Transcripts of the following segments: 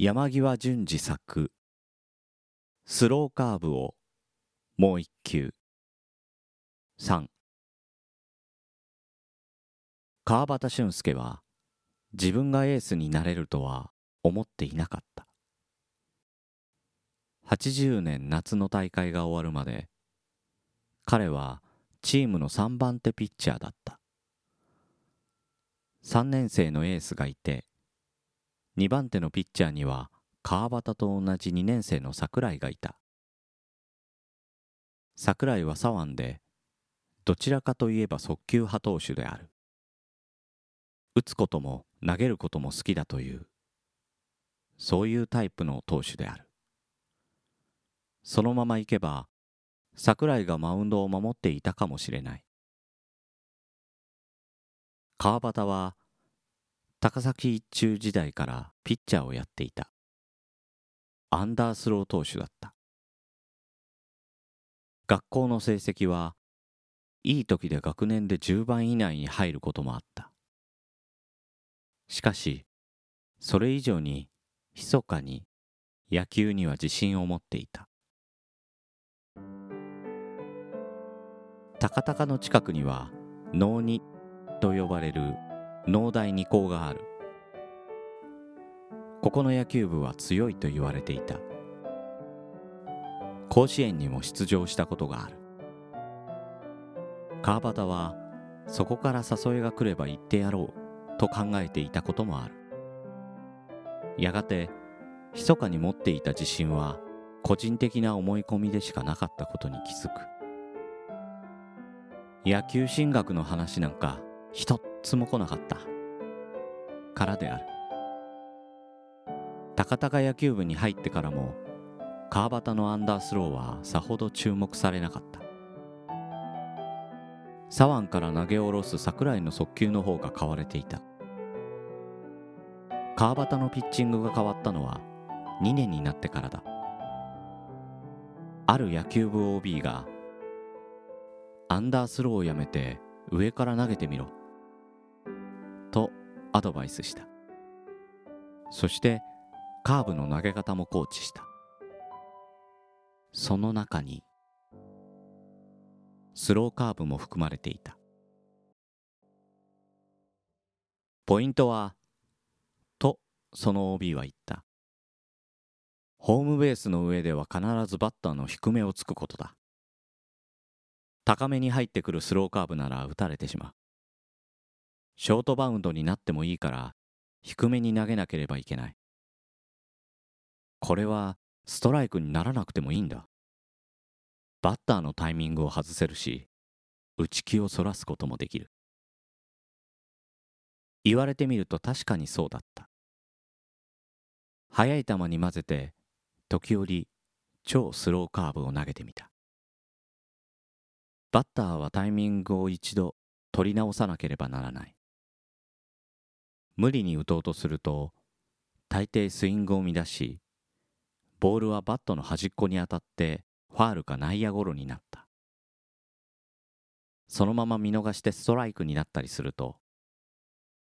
山際淳二作スローカーブをもう一球。3川端俊介は自分がエースになれるとは思っていなかった。80年夏の大会が終わるまで彼はチームの3番手ピッチャーだった。3年生のエースがいて2番手のピッチャーには川端と同じ2年生の桜井がいた。桜井は左腕でどちらかといえば速球派投手である。打つことも投げることも好きだという。そういうタイプの投手である。そのままいけば桜井がマウンドを守っていたかもしれない。川端は高崎一中時代からピッチャーをやっていた。アンダースロー投手だった。学校の成績はいい時で学年で10番以内に入ることもあった。しかしそれ以上に密かに野球には自信を持っていた。高々の近くには能二と呼ばれる農大二校がある。ここの野球部は強いと言われていた。甲子園にも出場したことがある。川端はそこから誘いが来れば行ってやろうと考えていたこともある。やがて密かに持っていた自信は個人的な思い込みでしかなかったことに気づく。野球進学の話なんか一つも来なかったからである。高々野球部に入ってからも川端のアンダースローはさほど注目されなかった。左腕から投げ下ろす桜井の速球の方が買われていた。川端のピッチングが変わったのは2年になってからだ。ある野球部 OB がアンダースローをやめて上から投げてみろ。アドバイスした。そしてカーブの投げ方もコーチした。その中にスローカーブも含まれていた。ポイントはとその OB は言った。ホームベースの上では必ずバッターの低めをつくことだ。高めに入ってくるスローカーブなら打たれてしまう。ショートバウンドになってもいいから低めに投げなければいけない。これはストライクにならなくてもいいんだ。バッターのタイミングを外せるし打ち気をそらすこともできる。言われてみると確かにそうだった。速い球に混ぜて時折超スローカーブを投げてみた。バッターはタイミングを一度取り直さなければならない。無理に打とうとすると大抵スイングを乱しボールはバットの端っこに当たってファールか内野ゴロになった。そのまま見逃してストライクになったりすると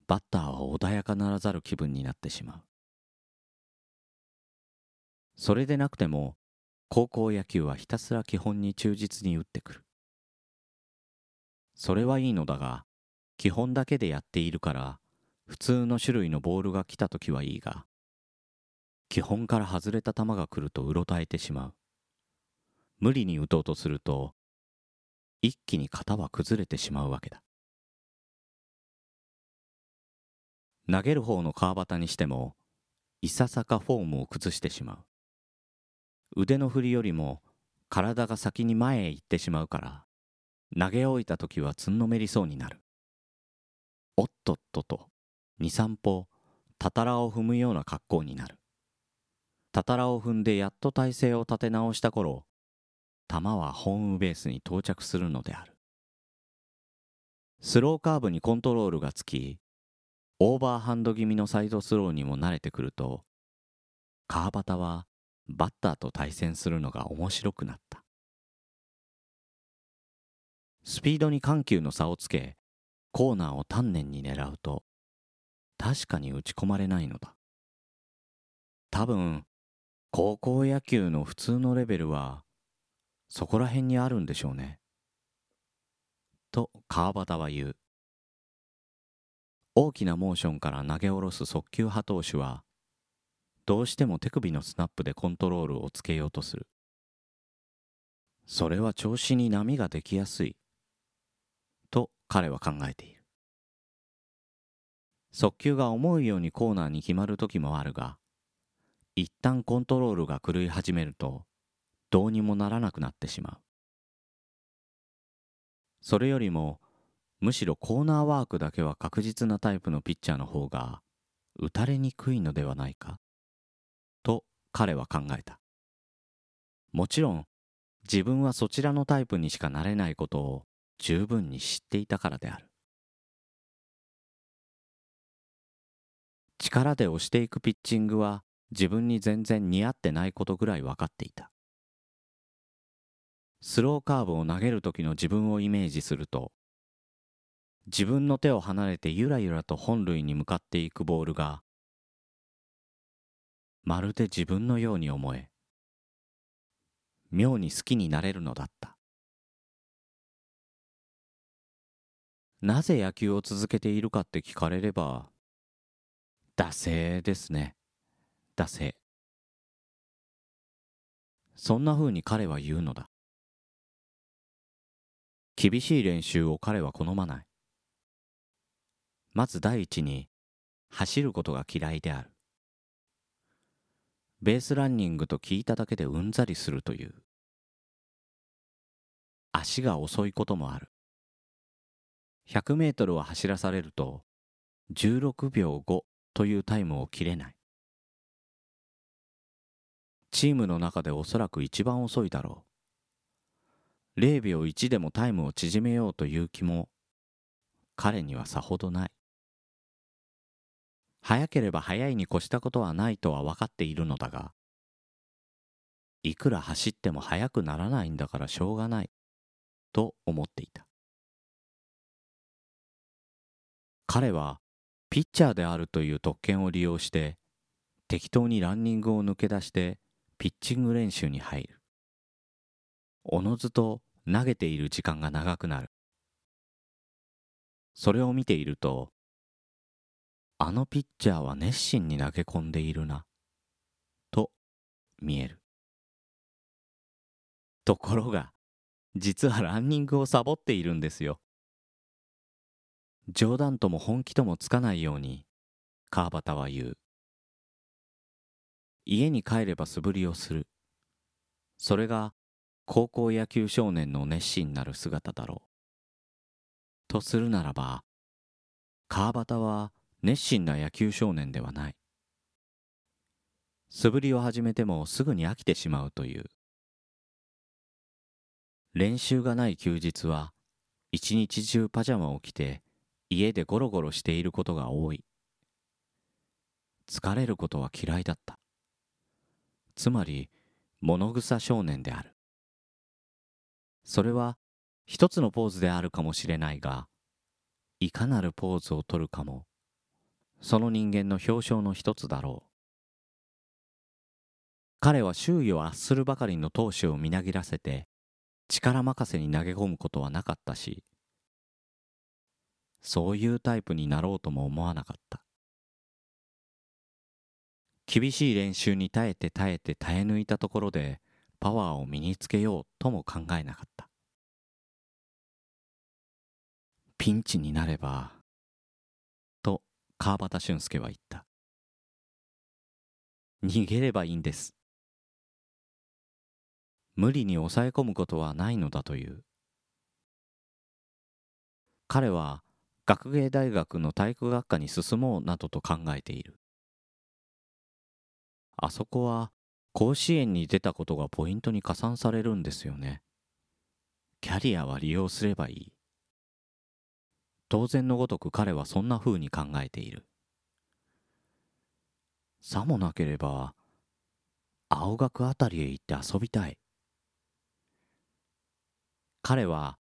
バッターは穏やかならざる気分になってしまう。それでなくても高校野球はひたすら基本に忠実に打ってくる。それはいいのだが基本だけでやっているから普通の種類のボールが来た時はいいが基本から外れた球が来るとうろたえてしまう。無理に打とうとすると一気に型は崩れてしまうわけだ。投げる方の川端にしてもいささかフォームを崩してしまう。腕の振りよりも体が先に前へ行ってしまうから投げ終えた時はつんのめりそうになる。おっとっとと。23歩たたらを踏むような格好になる。たたらを踏んでやっと体勢を立て直した頃球はホームベースに到着するのである。スローカーブにコントロールがつきオーバーハンド気味のサイドスローにも慣れてくると川端はバッターと対戦するのが面白くなった。スピードに緩急の差をつけコーナーを丹念に狙うと確かに打ち込まれないのだ多分高校野球の普通のレベルはそこら辺にあるんでしょうね。と川端は言う。大きなモーションから投げ下ろす速球派投手はどうしても手首のスナップでコントロールをつけようとする。それは調子に波ができやすい。と彼は考えている。速球が思うようにコーナーに決まる時もあるが、一旦コントロールが狂い始めると、どうにもならなくなってしまう。それよりも、むしろコーナーワークだけは確実なタイプのピッチャーの方が打たれにくいのではないかと彼は考えた。もちろん自分はそちらのタイプにしかなれないことを十分に知っていたからである。力で押していくピッチングは自分に全然似合ってないことぐらい分かっていた。スローカーブを投げる時の自分をイメージすると、自分の手を離れてゆらゆらと本塁に向かっていくボールが、まるで自分のように思え、妙に好きになれるのだった。なぜ野球を続けているかって聞かれれば、惰性ですね。惰性。そんな風に彼は言うのだ。厳しい練習を彼は好まない。まず第一に、走ることが嫌いである。ベースランニングと聞いただけでうんざりするという。足が遅いこともある。100メートルを走らされると、16秒5というタイムを切れない。チームの中でおそらく一番遅いだろう。0秒1でもタイムを縮めようという気も彼にはさほどない。早ければ早いに越したことはないとは分かっているのだが、いくら走っても速くならないんだからしょうがない、と思っていた。彼はピッチャーであるという特権を利用して適当にランニングを抜け出してピッチング練習に入る。おのずと投げている時間が長くなる。それを見ているとあのピッチャーは熱心に投げ込んでいるなと見える。ところが実はランニングをサボっているんですよ。冗談とも本気ともつかないように川端は言う。家に帰れば素振りをする。それが高校野球少年の熱心なる姿だろう。とするならば川端は熱心な野球少年ではない。素振りを始めてもすぐに飽きてしまうという。練習がない休日は一日中パジャマを着て家でゴロゴロしていることが多い。疲れることは嫌いだった。つまり物草少年である。それは一つのポーズであるかもしれないがいかなるポーズをとるかもその人間の表彰の一つだろう。彼は周囲を圧するばかりの闘志をみなぎらせて力任せに投げ込むことはなかったしそういうタイプになろうとも思わなかった。厳しい練習に耐えて耐えて耐え抜いたところでパワーを身につけようとも考えなかった。ピンチになればと川端俊介は言った。逃げればいいんです。無理に抑え込むことはないのだという。彼は学芸大学の体育学科に進もうなどと考えている。あそこは甲子園に出たことがポイントに加算されるんですよね。キャリアは利用すればいい。当然のごとく彼はそんな風に考えている。さもなければ青学あたりへ行って遊びたい。彼は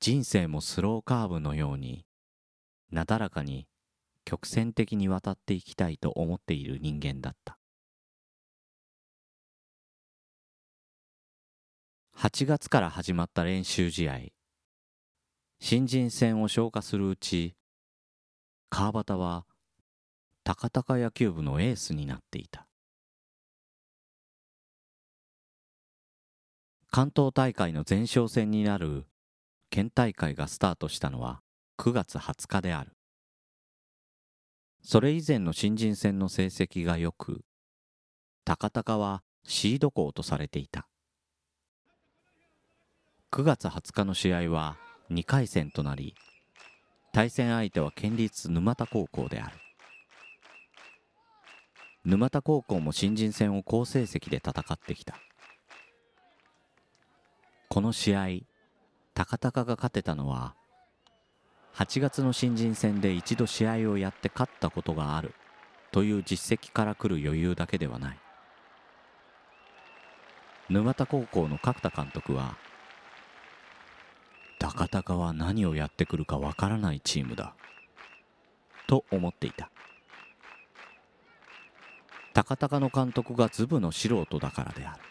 人生もスローカーブのようになだらかに曲線的に渡っていきたいと思っている人間だった。8月から始まった練習試合。新人戦を消化するうち川端は高々野球部のエースになっていた。関東大会の前哨戦になる県大会がスタートしたのは9月20日である。それ以前の新人戦の成績が良く高々はシード校とされていた。9月20日の試合は2回戦となり対戦相手は県立沼田高校である。沼田高校も新人戦を好成績で戦ってきた。この試合高々が勝てたのは8月の新人戦で一度試合をやって勝ったことがある。という実績から来る余裕だけではない。沼田高校の角田監督は高々は何をやってくるかわからないチームだと思っていた。高々の監督がズブの素人だからである。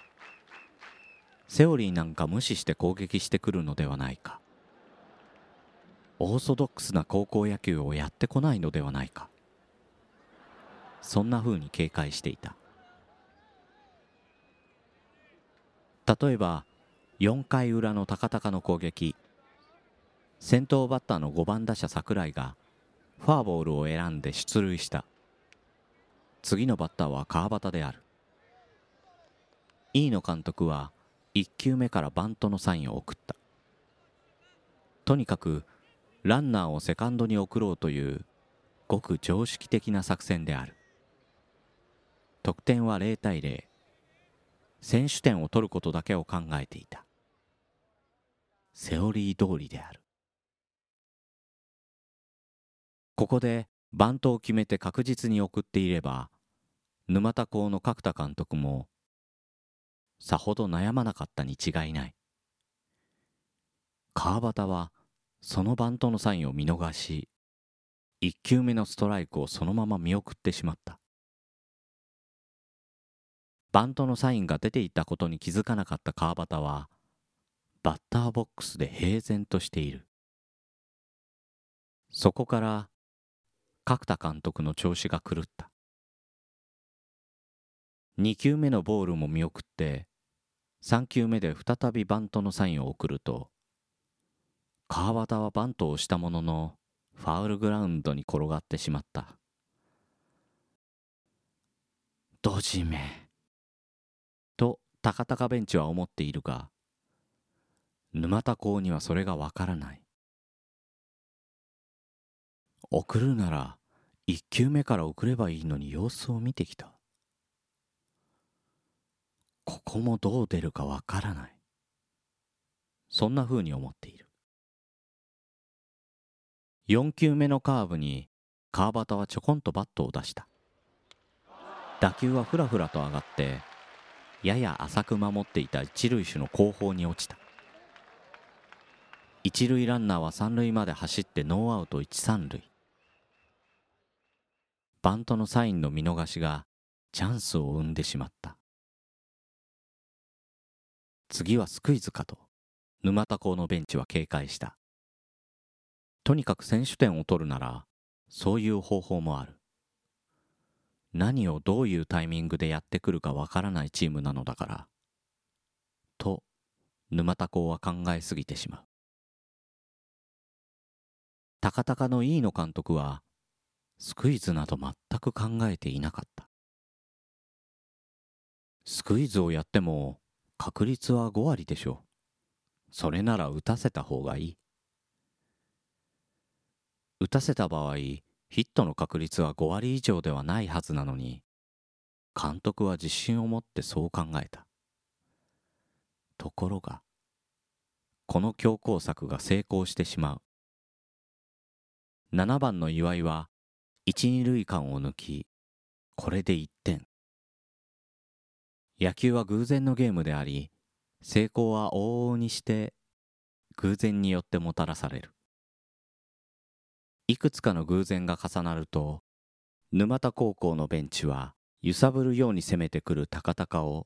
セオリーなんか無視して攻撃してくるのではないか。オーソドックスな高校野球をやってこないのではないか。そんな風に警戒していた。例えば4回裏の高々の攻撃。先頭バッターの5番打者櫻井がフォアボールを選んで出塁した。次のバッターは川端である。飯野監督は1球目からバントのサインを送った。とにかくランナーをセカンドに送ろうというごく常識的な作戦である。得点は0対0選手点を取ることだけを考えていた。セオリー通りである。ここでバントを決めて確実に送っていれば沼田校の角田監督もさほど悩まなかったに違いない。川端はそのバントのサインを見逃し1球目のストライクをそのまま見送ってしまった。バントのサインが出ていたことに気づかなかった川端はバッターボックスで平然としている。そこから角田監督の調子が狂った。2球目のボールも見送って3球目で再びバントのサインを送ると川端はバントをしたもののファウルグラウンドに転がってしまった。ドジメ。と高々ベンチは思っているが沼田校にはそれがわからない。送るなら1球目から送ればいいのに様子を見てきた。ここもどう出るかわからない。そんな風に思っている。4球目のカーブに川端はちょこんとバットを出した。打球はふらふらと上がってやや浅く守っていた一塁手の後方に落ちた。一塁ランナーは三塁まで走ってノーアウト一三塁。バントのサインの見逃しがチャンスを生んでしまった。次はスクイズかと沼田校のベンチは警戒した。とにかく選手点を取るならそういう方法もある何をどういうタイミングでやってくるかわからないチームなのだからと沼田校は考えすぎてしまう高々の飯野監督はスクイズなど全く考えていなかったスクイズをやっても確率は5割でしょう。それなら打たせた方がいい。打たせた場合、ヒットの確率は5割以上ではないはずなのに、監督は自信を持ってそう考えた。ところが、この強攻策が成功してしまう。7番の岩井は、一二塁間を抜き、これで1点。野球は偶然のゲームであり成功は往々にして偶然によってもたらされるいくつかの偶然が重なると沼田高校のベンチは揺さぶるように攻めてくる高々を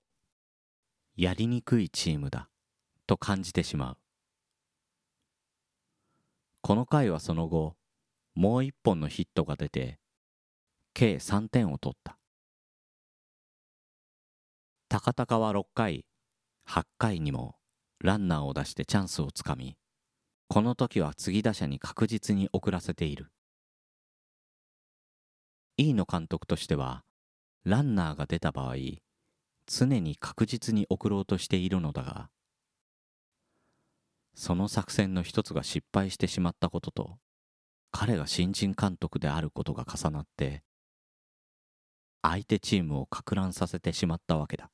やりにくいチームだと感じてしまう。この回はその後もう一本のヒットが出て計3点を取った。高高は6回8回にもランナーを出してチャンスをつかみこの時は次打者に確実に送らせている。飯野監督としてはランナーが出た場合常に確実に送ろうとしているのだがその作戦の一つが失敗してしまったことと彼が新人監督であることが重なって相手チームをか乱させてしまったわけだ。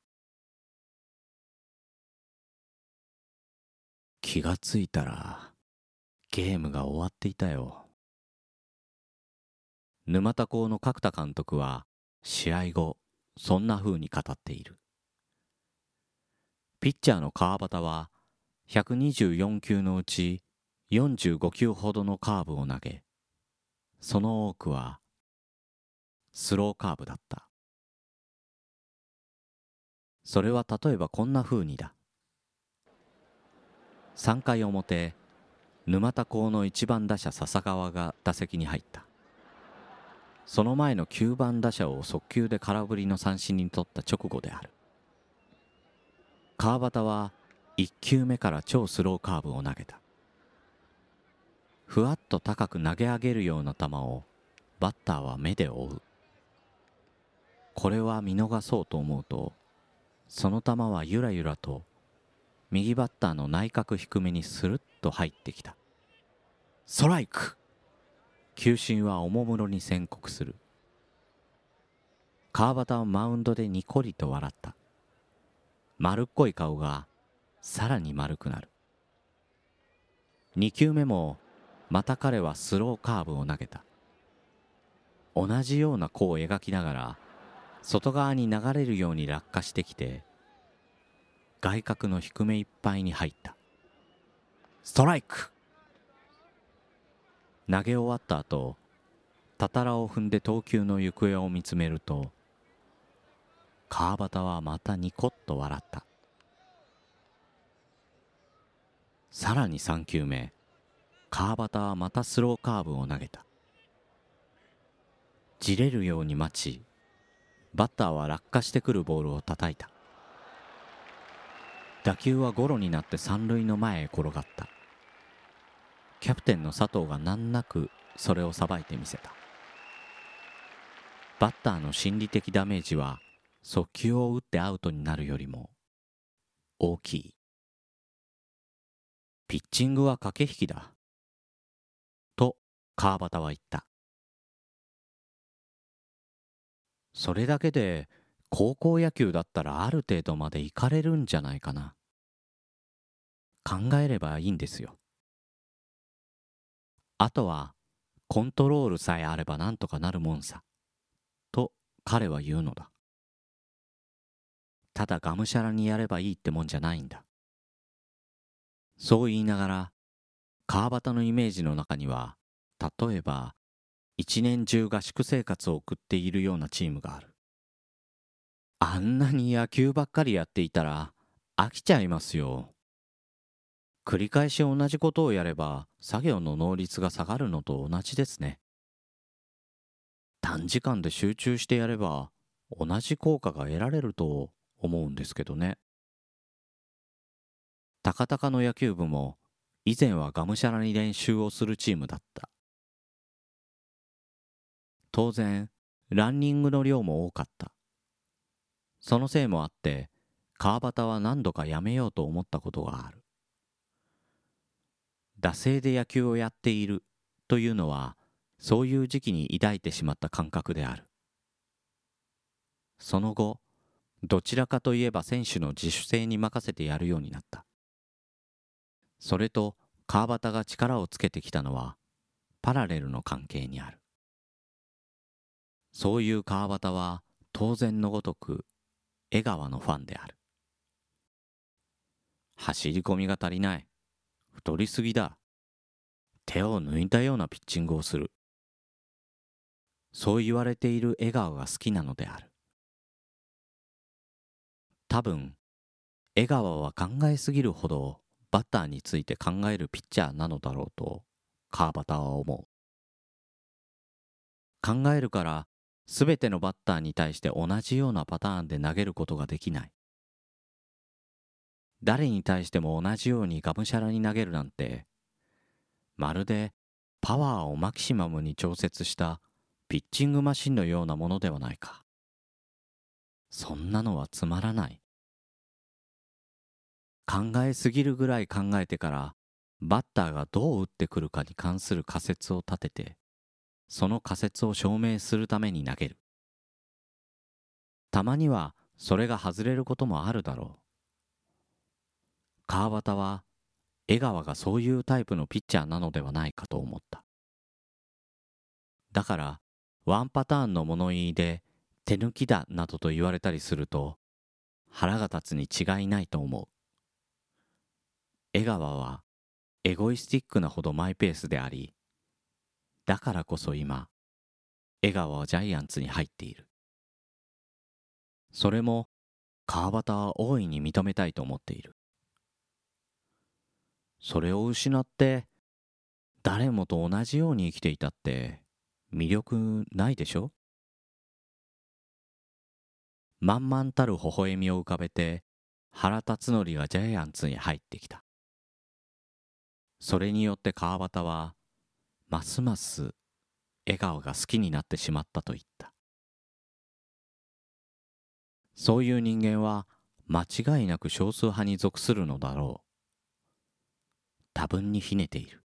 気がついたらゲームが終わっていたよ。沼田港の角田監督は試合後そんな風に語っている。ピッチャーの川端は124球のうち45球ほどのカーブを投げその多くはスローカーブだった。それは例えばこんな風にだ。3回表沼田港の1番打者笹川が打席に入った。その前の9番打者を速球で空振りの三振に取った直後である。川端は1球目から超スローカーブを投げた。ふわっと高く投げ上げるような球をバッターは目で追う。これは見逃そうと思うとその球はゆらゆらと右バッターの内角低めにスルッと入ってきた。ストライク。球審はおもむろに宣告する。川端はマウンドでにこりと笑った。丸っこい顔がさらに丸くなる。2球目もまた彼はスローカーブを投げた。同じような弧を描きながら外側に流れるように落下してきて外角の低めいっぱいに入った。ストライク。投げ終わった後たたらを踏んで投球の行方を見つめると川端はまたニコッと笑った。さらに3球目川端はまたスローカーブを投げた。じれるように待ちバッターは落下してくるボールを叩いた。打球はゴロになって三塁の前へ転がった。キャプテンの佐藤が難なくそれをさばいてみせたバッターの心理的ダメージは速球を打ってアウトになるよりも大きいピッチングは駆け引きだと川端は言ったそれだけで高校野球だったらある程度まで行かれるんじゃないかな。考えればいいんですよ。あとはコントロールさえあればなんとかなるもんさ。と彼は言うのだ。ただがむしゃらにやればいいってもんじゃないんだ。そう言いながら川端のイメージの中には例えば一年中合宿生活を送っているようなチームがある。あんなに野球ばっかりやっていたら飽きちゃいますよ。繰り返し同じことをやれば作業の能率が下がるのと同じですね。短時間で集中してやれば同じ効果が得られると思うんですけどね。高々の野球部も以前はがむしゃらに練習をするチームだった。当然、ランニングの量も多かった。そのせいもあって川端は何度かやめようと思ったことがある惰性で野球をやっているというのはそういう時期に抱いてしまった感覚である。その後どちらかといえば選手の自主性に任せてやるようになった。それと川端が力をつけてきたのはパラレルの関係にある。そういう川端は当然のごとく江川のファンである。走り込みが足りない。太りすぎだ。手を抜いたようなピッチングをする。そう言われている江川が好きなのである。多分江川は考えすぎるほどバッターについて考えるピッチャーなのだろうと川端は思う。考えるから全てのバッターに対して同じようなパターンで投げることができない。誰に対しても同じようにがむしゃらに投げるなんて。まるでパワーをマキシマムに調節したピッチングマシンのようなものではないか。そんなのはつまらない。考えすぎるぐらい考えてからバッターがどう打ってくるかに関する仮説を立ててその仮説を証明するために投げる。たまにはそれが外れることもあるだろう。川端は江川がそういうタイプのピッチャーなのではないかと思った。だからワンパターンの物言いで手抜きだなどと言われたりすると腹が立つに違いないと思う。江川はエゴイスティックなほどマイペースでありだからこそ今江川はジャイアンツに入っている。それも川端は大いに認めたいと思っている。それを失って誰もと同じように生きていたって魅力ないでしょ？満々たる微笑みを浮かべて原辰徳がジャイアンツに入ってきた。それによって川端はますます笑顔が好きになってしまったと言った。そういう人間は間違いなく少数派に属するのだろう。多分にひねている。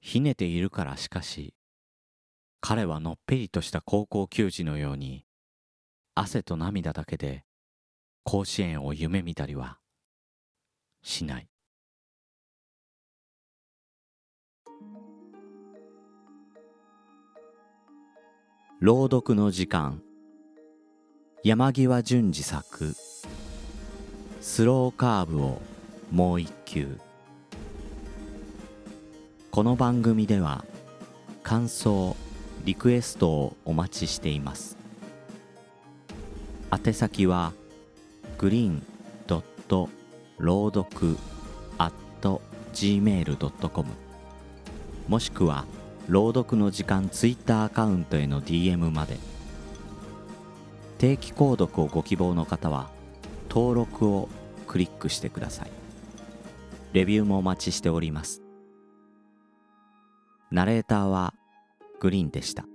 ひねているからしかし彼はのっぺりとした高校球児のように汗と涙だけで甲子園を夢見たりはしない。朗読の時間。山際淳二作「スローカーブをもう一球」この番組では感想リクエストをお待ちしています。宛先はグリーンドット朗読 at gmail.com もしくは「朗読の時間ツイッターアカウントへの DM まで。定期購読をご希望の方は登録をクリックしてください。レビューもお待ちしております。ナレーターはグリーンでした。